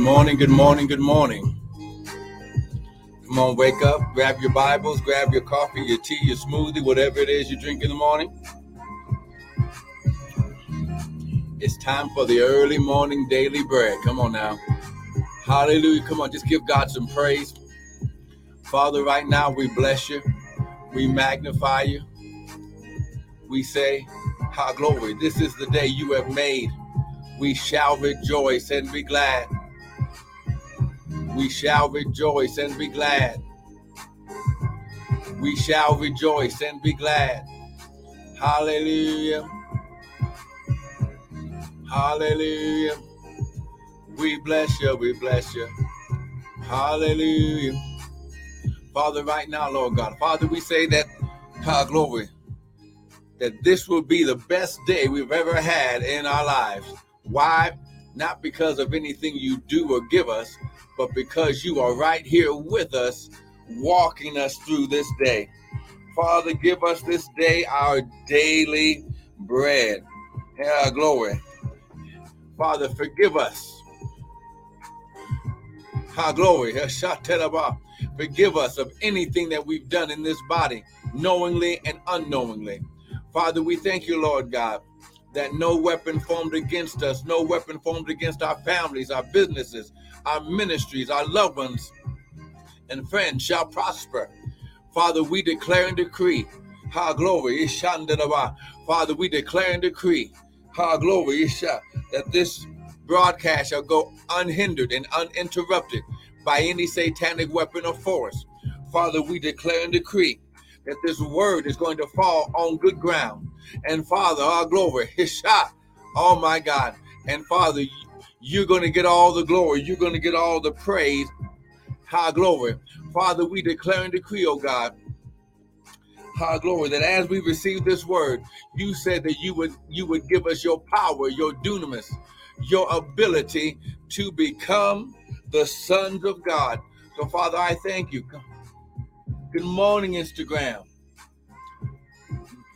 morning, good morning, good morning. Come on, wake up, grab your Bibles, grab your coffee, your tea, your smoothie, whatever it is you drink in the morning. It's time for the early morning daily bread. Come on now. Hallelujah. Come on, just give God some praise. Father, right now we bless you. We magnify you. We say, How glory. This is the day you have made. We shall rejoice and be glad we shall rejoice and be glad. We shall rejoice and be glad. Hallelujah. Hallelujah. We bless you. We bless you. Hallelujah. Father, right now, Lord God. Father, we say that, our glory, that this will be the best day we've ever had in our lives. Why? Not because of anything you do or give us, but because you are right here with us, walking us through this day. Father, give us this day our daily bread. Yeah, glory. Father, forgive us. Ha, glory. Forgive us of anything that we've done in this body, knowingly and unknowingly. Father, we thank you, Lord God, that no weapon formed against us, no weapon formed against our families, our businesses, our ministries, our loved ones, and friends shall prosper. Father, we declare and decree, ha glory, is shan dana ba. Father, we declare and decree, ha glory, is shah. that this broadcast shall go unhindered and uninterrupted by any satanic weapon or force. Father, we declare and decree that this word is going to fall on good ground. And Father, our glory, his shot. Oh my God. And Father, you're going to get all the glory. You're going to get all the praise. High glory. Father, we declare and decree, oh God, high glory, that as we receive this word, you said that you would you would give us your power, your dunamis, your ability to become the sons of God. So, Father, I thank you. Good morning, Instagram.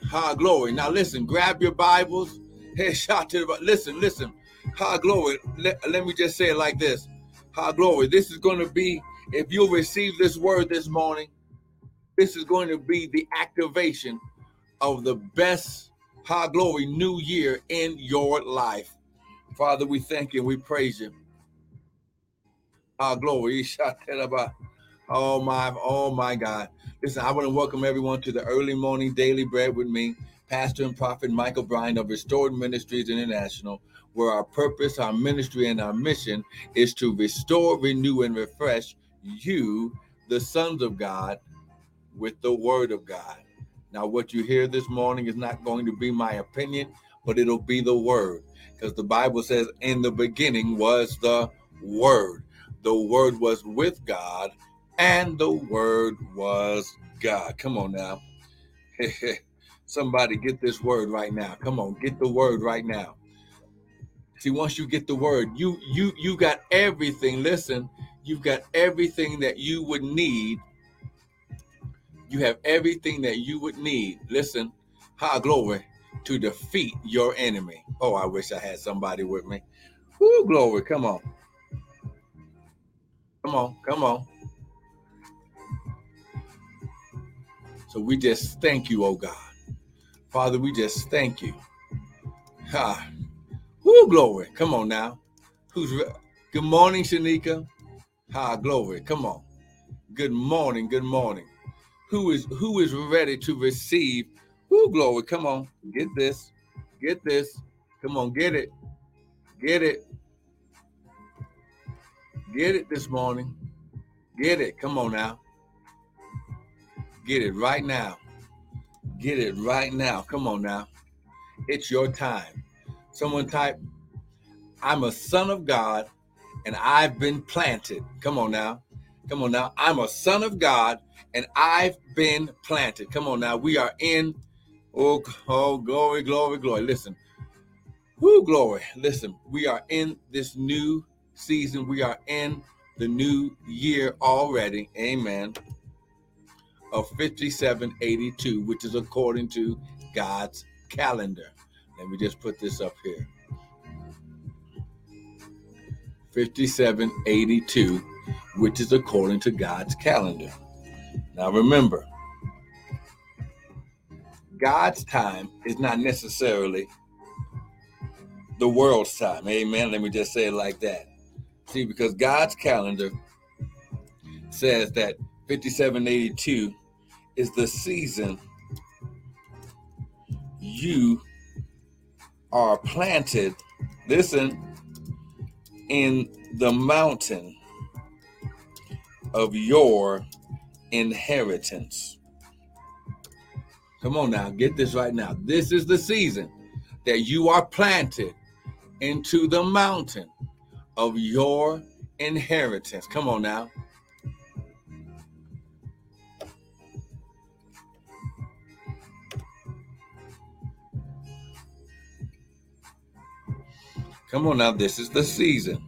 High glory. Now listen, grab your Bibles. Hey, shout to the listen, listen. High glory. Let, let me just say it like this. High glory. This is going to be, if you receive this word this morning, this is going to be the activation of the best high glory new year in your life. Father, we thank you. and We praise you. High glory. Oh my, oh my God. Listen, I want to welcome everyone to the early morning daily bread with me, Pastor and Prophet Michael Bryan of Restored Ministries International where our purpose, our ministry, and our mission is to restore, renew, and refresh you, the sons of God, with the word of God. Now, what you hear this morning is not going to be my opinion, but it'll be the word. Because the Bible says, in the beginning was the word. The word was with God, and the word was God. Come on now. Somebody get this word right now. Come on, get the word right now. See, once you get the word, you you you got everything. Listen, you've got everything that you would need. You have everything that you would need. Listen, high glory to defeat your enemy. Oh, I wish I had somebody with me. Whoo, glory. Come on. Come on, come on. So we just thank you, oh God. Father, we just thank you. Ha. Whoo, glory. Come on now. Who's good morning, Shanika? Hi, glory. Come on. Good morning. Good morning. Who is who is ready to receive? Whoo, glory. Come on. Get this. Get this. Come on, get it. Get it. Get it this morning. Get it. Come on now. Get it right now. Get it right now. Come on now. It's your time. Someone type, I'm a son of God and I've been planted. Come on now. Come on now. I'm a son of God and I've been planted. Come on now. We are in, oh, oh glory, glory, glory. Listen. Whoo, glory. Listen, we are in this new season. We are in the new year already. Amen. Of 5782, which is according to God's calendar. Let me just put this up here 5782, which is according to God's calendar. Now remember, God's time is not necessarily the world's time. Amen. Let me just say it like that. See, because God's calendar says that 5782 is the season you are planted, listen, in the mountain of your inheritance. Come on now, get this right now. This is the season that you are planted into the mountain of your inheritance. Come on now. Come on now, this is the season.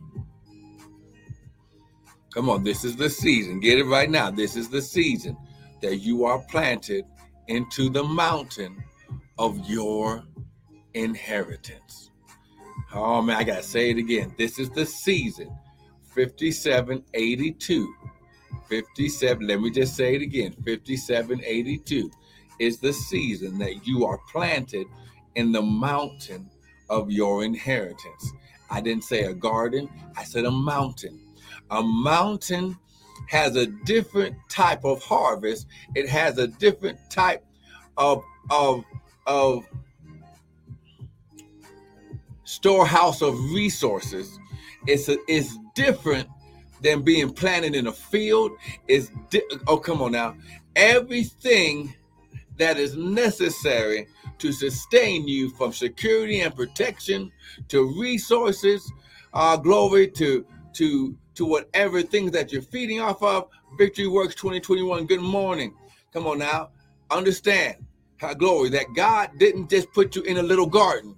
Come on, this is the season. Get it right now. This is the season that you are planted into the mountain of your inheritance. Oh man, I gotta say it again. This is the season 5782. 57, let me just say it again 5782 is the season that you are planted in the mountain of your inheritance. I didn't say a garden, I said a mountain. A mountain has a different type of harvest, it has a different type of, of, of storehouse of resources. It's, a, it's different than being planted in a field. It's di- oh, come on now. Everything that is necessary to sustain you from security and protection to resources, uh, glory to to to whatever things that you're feeding off of. Victory Works 2021. Good morning. Come on now. Understand how glory that God didn't just put you in a little garden.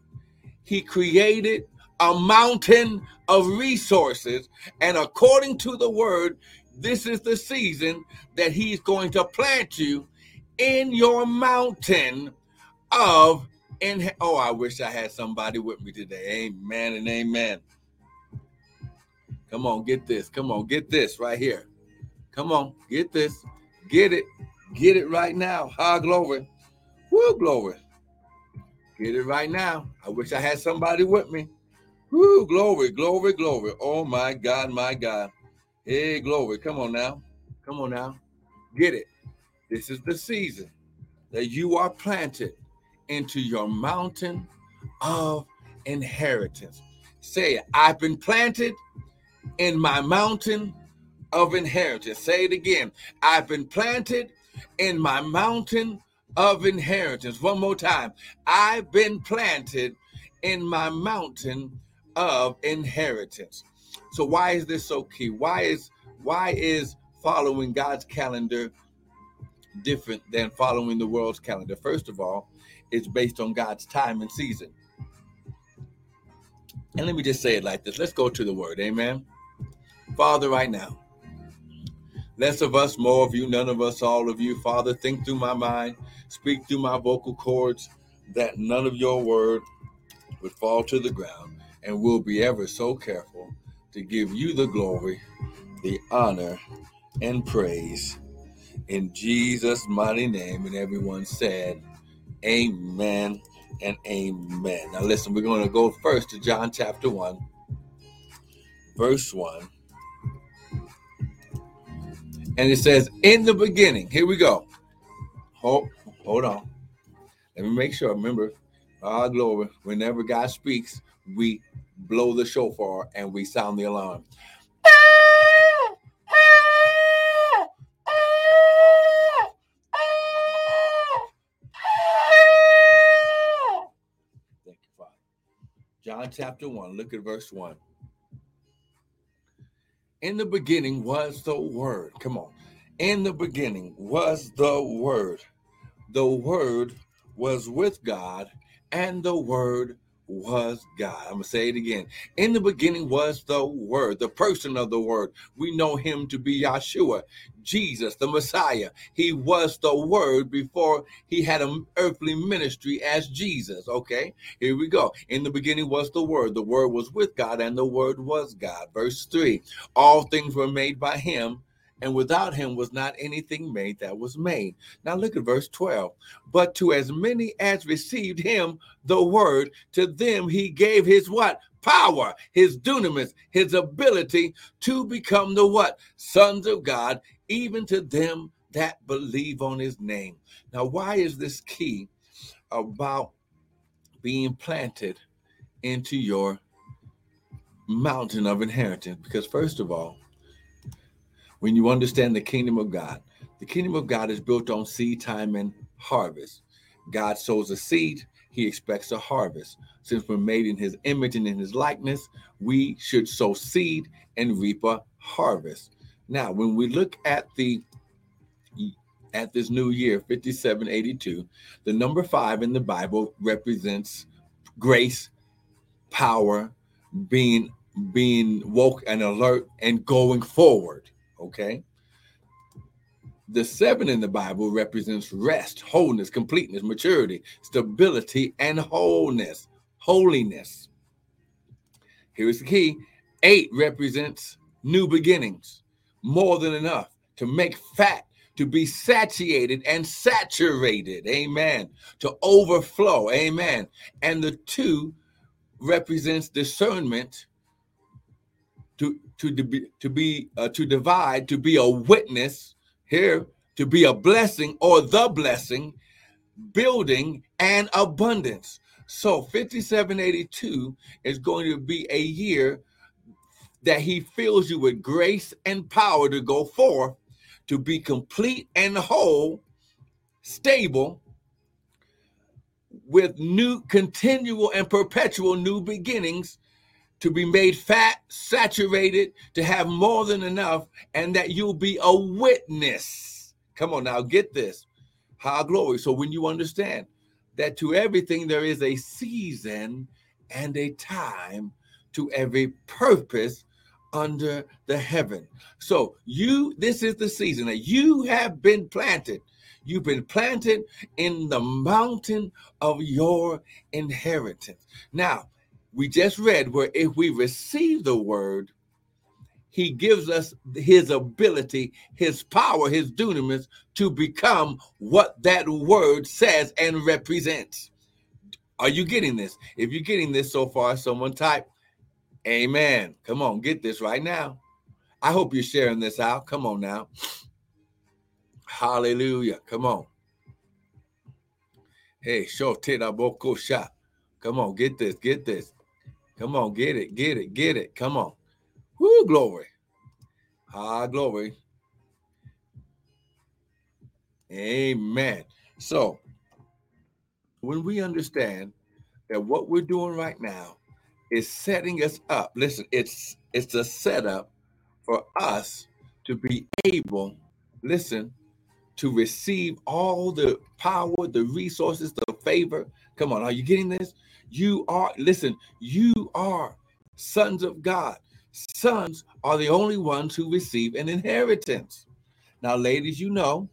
He created a mountain of resources. And according to the word, this is the season that he's going to plant you in your mountain of in oh i wish i had somebody with me today. Amen and amen. Come on get this. Come on get this right here. Come on get this. Get it. Get it right now. High glory. Woo, glory. Get it right now. I wish i had somebody with me. Woo, glory glory glory. Oh my god my god. Hey glory. Come on now. Come on now. Get it this is the season that you are planted into your mountain of inheritance. Say I've been planted in my mountain of inheritance. Say it again. I've been planted in my mountain of inheritance. One more time. I've been planted in my mountain of inheritance. So why is this so key? Why is why is following God's calendar different than following the world's calendar? First of all, it's based on God's time and season. And let me just say it like this let's go to the word. Amen. Father, right now, less of us, more of you, none of us, all of you. Father, think through my mind, speak through my vocal cords, that none of your word would fall to the ground. And we'll be ever so careful to give you the glory, the honor, and praise. In Jesus' mighty name. And everyone said, Amen and amen. Now, listen, we're going to go first to John chapter 1, verse 1. And it says, In the beginning, here we go. Hold, hold on. Let me make sure. Remember, our glory, whenever God speaks, we blow the shofar and we sound the alarm. John chapter 1, look at verse 1. In the beginning was the Word. Come on. In the beginning was the Word. The Word was with God, and the Word was God. I'm going to say it again. In the beginning was the Word, the person of the Word. We know him to be Yeshua, Jesus, the Messiah. He was the Word before he had an earthly ministry as Jesus. Okay, here we go. In the beginning was the Word. The Word was with God, and the Word was God. Verse 3 All things were made by him and without him was not anything made that was made. Now look at verse 12. But to as many as received him the word, to them he gave his what? Power, his dunamis, his ability to become the what? Sons of God, even to them that believe on his name. Now, why is this key about being planted into your mountain of inheritance? Because, first of all, when you understand the kingdom of God. The kingdom of God is built on seed time and harvest. God sows a seed, he expects a harvest. Since we're made in his image and in his likeness, we should sow seed and reap a harvest. Now, when we look at the at this new year 5782, the number 5 in the Bible represents grace, power, being being woke and alert and going forward. Okay. The seven in the Bible represents rest, wholeness, completeness, maturity, stability, and wholeness, holiness. Here's the key eight represents new beginnings, more than enough to make fat, to be satiated and saturated. Amen. To overflow. Amen. And the two represents discernment to to be to be uh, to divide, to be a witness here, to be a blessing or the blessing, building and abundance. So 5782 is going to be a year that he fills you with grace and power to go forth, to be complete and whole, stable, with new continual and perpetual new beginnings to be made fat, saturated, to have more than enough, and that you'll be a witness. Come on now, get this. High glory. So when you understand that to everything there is a season and a time to every purpose under the heaven. So you, this is the season that you have been planted. You've been planted in the mountain of your inheritance. Now, we just read where if we receive the word, he gives us his ability, his power, his dunamis to become what that word says and represents. Are you getting this? If you're getting this so far, someone type Amen. Come on, get this right now. I hope you're sharing this out. Come on now. Hallelujah. Come on. Hey, show boko shot. Come on, get this, get this. Come on, get it, get it, get it. Come on. Whoo, glory. Ah, glory. Amen. So, when we understand that what we're doing right now is setting us up, listen, it's it's a setup for us to be able, listen, to receive all the power, the resources, the favor. Come on, are you getting this? You are, listen, you are sons of God. Sons are the only ones who receive an inheritance. Now, ladies, you know,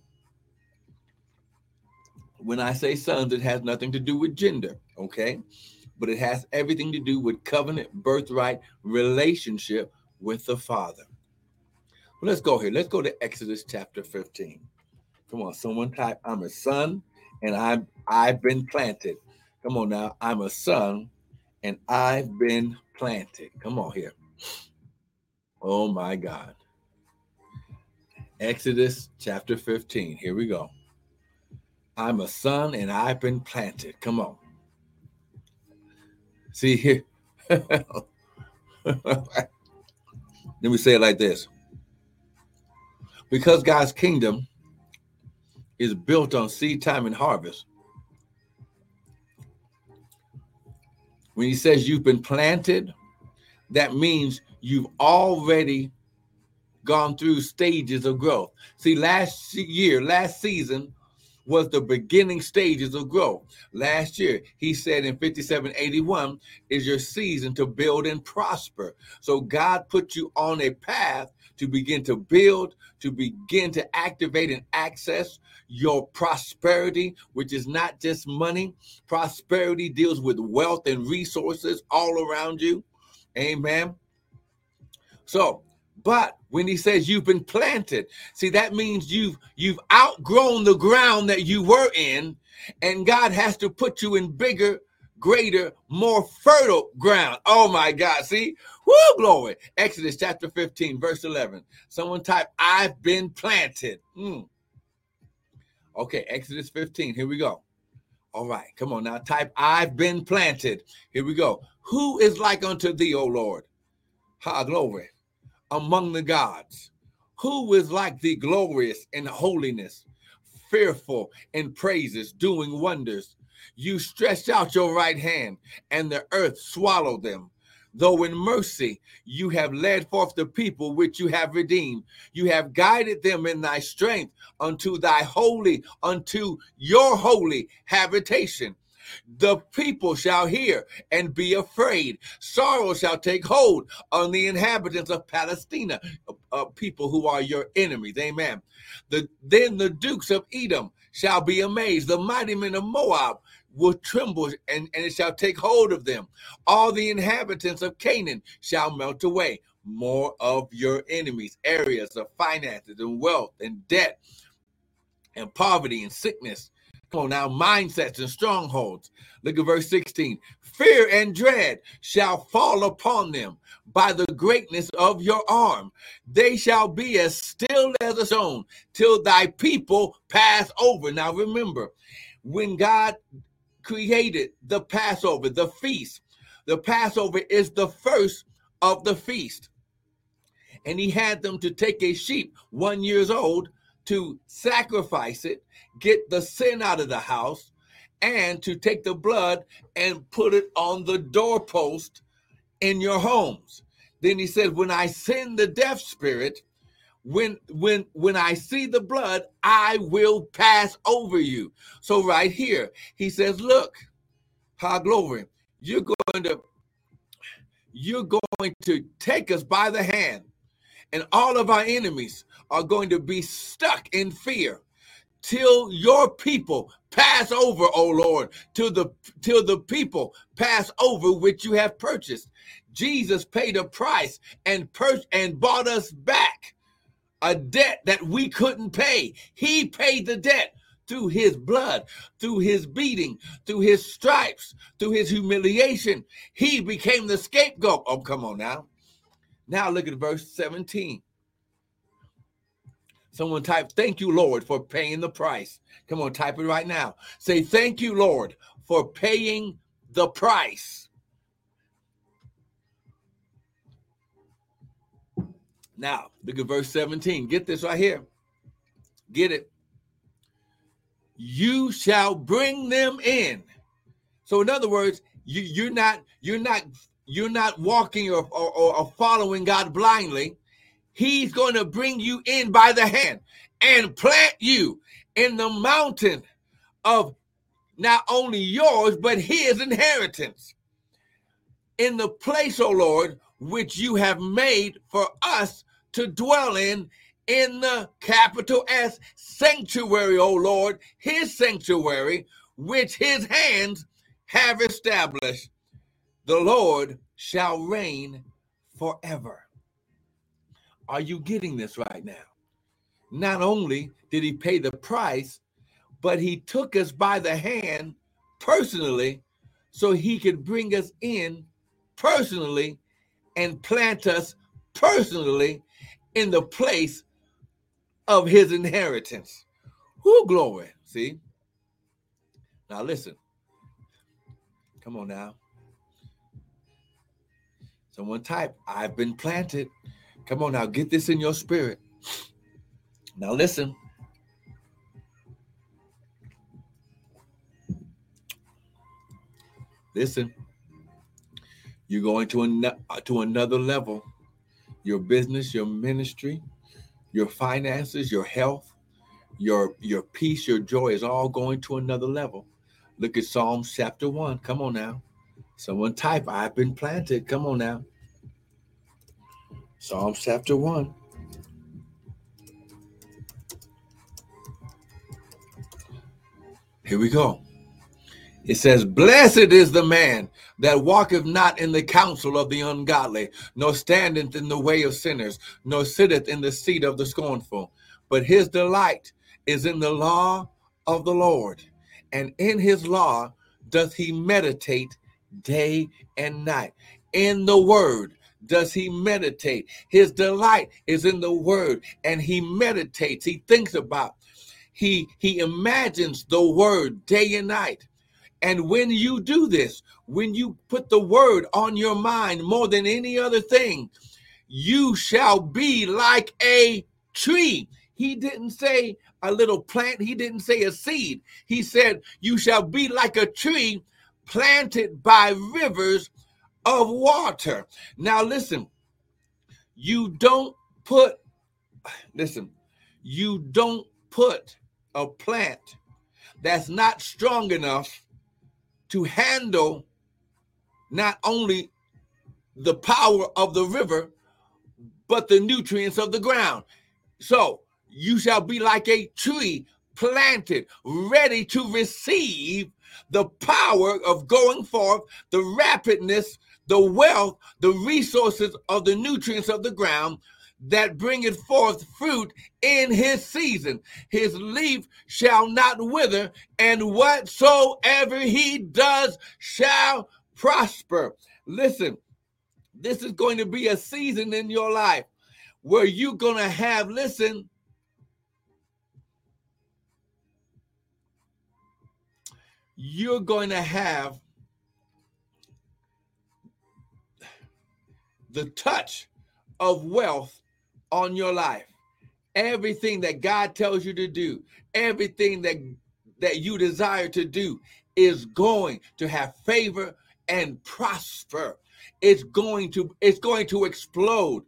when I say sons, it has nothing to do with gender, okay? But it has everything to do with covenant, birthright, relationship with the Father. Well, let's go here. Let's go to Exodus chapter 15. Come on, someone type, I'm a son and I'm I've been planted. Come on now. I'm a son and I've been planted. Come on here. Oh my God. Exodus chapter 15. Here we go. I'm a son and I've been planted. Come on. See here. Let me say it like this. Because God's kingdom is built on seed time and harvest, When he says you've been planted, that means you've already gone through stages of growth. See, last year, last season, was the beginning stages of growth. Last year, he said in 5781 is your season to build and prosper. So God put you on a path to begin to build, to begin to activate and access your prosperity, which is not just money. Prosperity deals with wealth and resources all around you. Amen. So, but when he says you've been planted, see that means you've you've outgrown the ground that you were in, and God has to put you in bigger, greater, more fertile ground. Oh my God! See, whoo, glory! Exodus chapter fifteen, verse eleven. Someone type, "I've been planted." Mm. Okay, Exodus fifteen. Here we go. All right, come on now. Type, "I've been planted." Here we go. Who is like unto thee, O Lord? Ha, glory among the gods. Who is like thee, glorious in holiness, fearful in praises, doing wonders? You stretched out your right hand, and the earth swallowed them. Though in mercy you have led forth the people which you have redeemed, you have guided them in thy strength unto thy holy, unto your holy habitation. The people shall hear and be afraid. Sorrow shall take hold on the inhabitants of Palestina, uh, people who are your enemies. Amen. The, then the dukes of Edom shall be amazed. The mighty men of Moab will tremble and, and it shall take hold of them. All the inhabitants of Canaan shall melt away. More of your enemies, areas of finances and wealth and debt and poverty and sickness Come on now, mindsets and strongholds. Look at verse 16. Fear and dread shall fall upon them by the greatness of your arm. They shall be as still as a stone till thy people pass over. Now remember, when God created the Passover, the feast, the Passover is the first of the feast. And he had them to take a sheep one years old to sacrifice it, get the sin out of the house, and to take the blood and put it on the doorpost in your homes. Then he said, When I send the deaf spirit, when when when I see the blood, I will pass over you. So right here, he says, Look, how glory, you're going to you're going to take us by the hand, and all of our enemies are going to be stuck in fear till your people pass over, O Lord, till the till the people pass over which you have purchased. Jesus paid a price and pur- and bought us back a debt that we couldn't pay. He paid the debt through his blood, through his beating, through his stripes, through his humiliation. He became the scapegoat. Oh, come on now. Now look at verse 17. Someone type, Thank you, Lord, for paying the price. Come on, type it right now. Say, Thank you, Lord, for paying the price. Now, look at verse 17. Get this right here. Get it. You shall bring them in. So, in other words, you, you're not, you're not, you're not walking or, or, or following God blindly He's going to bring you in by the hand and plant you in the mountain of not only yours, but his inheritance. In the place, O oh Lord, which you have made for us to dwell in, in the capital S sanctuary, O Lord, his sanctuary, which his hands have established. The Lord shall reign forever. Are you getting this right now? Not only did he pay the price, but he took us by the hand personally so he could bring us in personally and plant us personally in the place of his inheritance. Who glory? See? Now listen. Come on now. Someone type, I've been planted. Come on now, get this in your spirit. Now listen. Listen. You're going to an, uh, to another level. Your business, your ministry, your finances, your health, your your peace, your joy is all going to another level. Look at Psalms chapter 1. Come on now. Someone type, I've been planted. Come on now. Psalms chapter 1. Here we go. It says, Blessed is the man that walketh not in the counsel of the ungodly, nor standeth in the way of sinners, nor sitteth in the seat of the scornful. But his delight is in the law of the Lord, and in his law doth he meditate day and night. In the word does he meditate. His delight is in the word, and he meditates. He thinks about he he imagines the word day and night. And when you do this, when you put the word on your mind more than any other thing, you shall be like a tree. He didn't say a little plant, he didn't say a seed. He said, You shall be like a tree planted by rivers of water. Now, listen, you don't put, listen, you don't put a plant that's not strong enough to handle not only the power of the river, but the nutrients of the ground. So you shall be like a tree planted, ready to receive the power of going forth, the rapidness, the wealth, the resources of the nutrients of the ground that bringeth forth fruit in his season. His leaf shall not wither, and whatsoever he does shall prosper. Listen, this is going to be a season in your life where you're going to have, listen, you're going to have the touch of wealth on your life. Everything that God tells you to do, everything that that you desire to do is going to have favor and prosper. It's going to it's going to explode.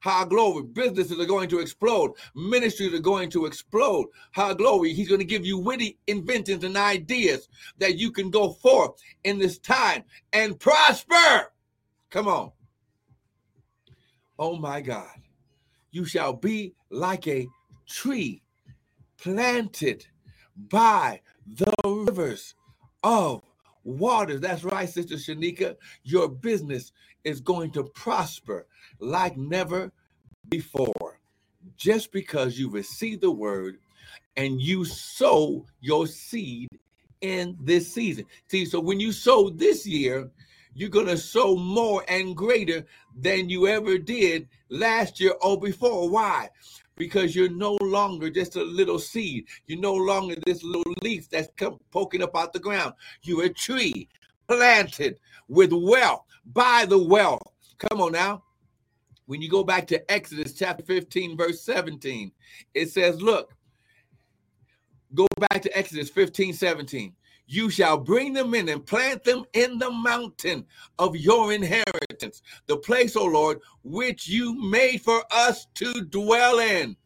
How glory. Businesses are going to explode. Ministries are going to explode. How glory. He's going to give you witty inventions and ideas that you can go forth in this time and prosper. Come on. Oh my God. You shall be like a tree planted by the rivers of waters. That's right, Sister Shanika. Your business is going to prosper like never before just because you receive the word and you sow your seed in this season. See, so when you sow this year, you're going to sow more and greater than you ever did last year or before. Why? Because you're no longer just a little seed. You're no longer this little leaf that's come poking up out the ground. You're a tree planted with wealth by the wealth. Come on now. When you go back to Exodus chapter 15, verse 17, it says, Look, go back to Exodus 15, 17 you shall bring them in and plant them in the mountain of your inheritance, the place, O Lord, which you made for us to dwell in,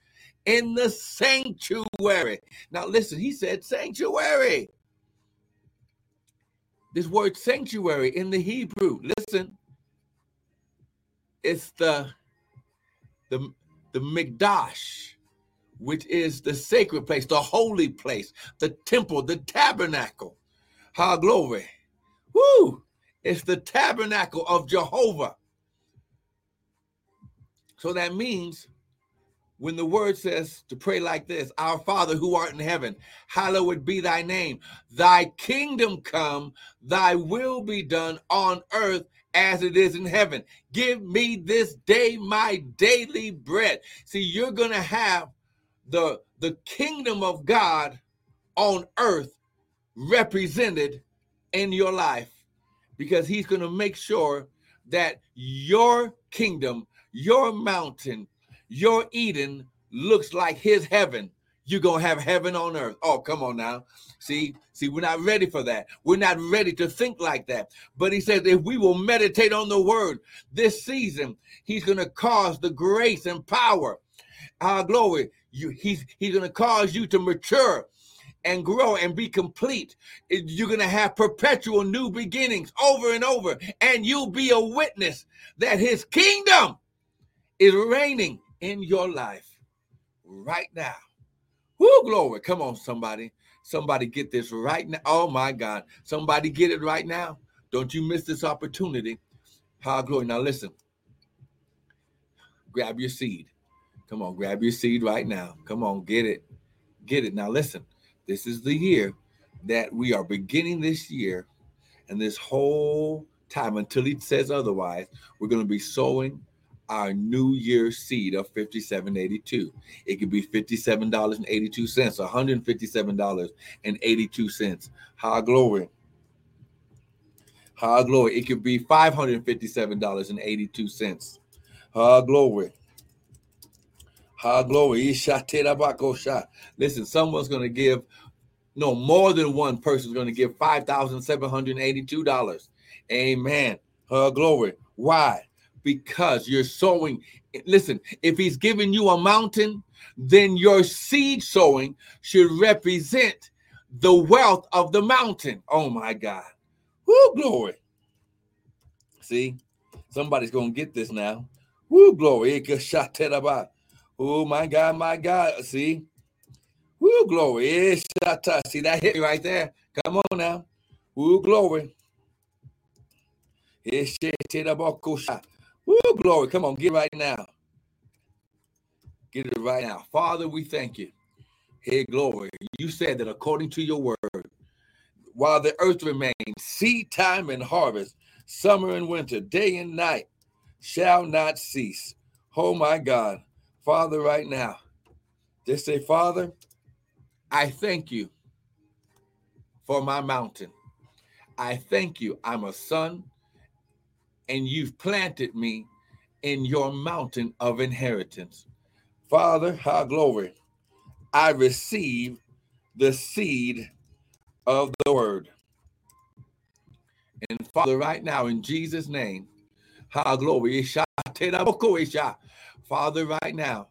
in the sanctuary. Now, listen, he said sanctuary. This word sanctuary in the Hebrew, listen, it's the the the mikdash which is the sacred place, the holy place, the temple, the tabernacle. How glory. Woo! It's the tabernacle of Jehovah. So that means when the word says to pray like this Our Father who art in heaven, hallowed be thy name. Thy kingdom come, thy will be done on earth as it is in heaven. Give me this day my daily bread. See, you're going to have the the kingdom of God on earth represented in your life because he's going to make sure that your kingdom, your mountain, your Eden looks like his heaven. You're going to have heaven on earth. Oh, come on now. See, see, we're not ready for that. We're not ready to think like that. But he says if we will meditate on the word this season, he's going to cause the grace and power Our glory, you he's he's gonna cause you to mature and grow and be complete. You're going to have perpetual new beginnings over and over, and you'll be a witness that his kingdom is reigning in your life right now. Whoo, glory. Come on, somebody. Somebody get this right now. Oh, my God. Somebody get it right now. Don't you miss this opportunity. How glory. Now, listen. Grab your seed. Come on, grab your seed right now. Come on, get it. Get it. Now, listen. This is the year that we are beginning this year, and this whole time until he says otherwise, we're going to be sowing our New Year seed of 57.82. It could be $57.82, $157.82. High glory. High glory. It could be $557.82. High glory. High glory. Listen, someone's going to give, no, more than one person is going to give $5,782. Amen. Her glory. Why? Because you're sowing. Listen, if he's giving you a mountain, then your seed sowing should represent the wealth of the mountain. Oh my God. Woo, glory. See, somebody's going to get this now. Woo, glory. Oh my God, my God. See? Woo, glory. See that hit me right there. Come on now. Woo, glory. Woo, glory. Come on, get right now. Get it right now. Father, we thank you. Hey, glory. You said that according to your word, while the earth remains, seed time and harvest, summer and winter, day and night shall not cease. Oh my God. Father, right now, just say, Father, I thank you for my mountain. I thank you. I'm a son, and you've planted me in your mountain of inheritance. Father, how glory. I receive the seed of the word. And Father, right now, in Jesus' name, how glory. Father, right now,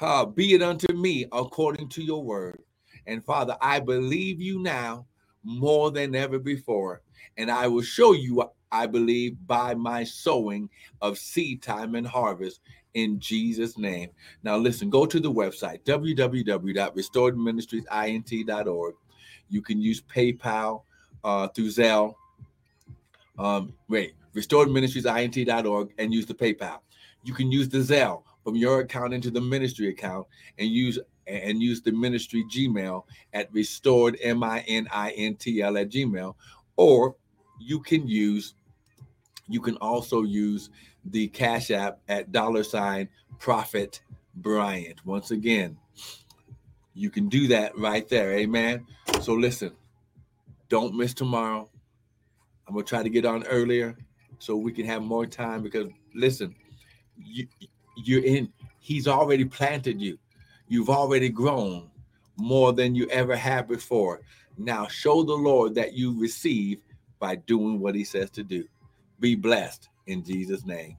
uh, be it unto me according to your word. And Father, I believe you now more than ever before. And I will show you, I believe, by my sowing of seed time and harvest in Jesus' name. Now, listen, go to the website, www.restoredministriesint.org. You can use PayPal uh, through Zelle. Um, wait, restoredministriesint.org and use the PayPal. You can use the Zelle from your account into the ministry account and use and use the ministry Gmail at restored M-I-N-I-N-T-L at Gmail. Or you can use you can also use the Cash App at dollar sign Prophet Bryant. Once again, you can do that right there. Amen. So listen, don't miss tomorrow. I'm gonna try to get on earlier so we can have more time because listen, you, you're in, he's already planted you. You've already grown more than you ever have before. Now show the Lord that you receive by doing what he says to do. Be blessed in Jesus' name.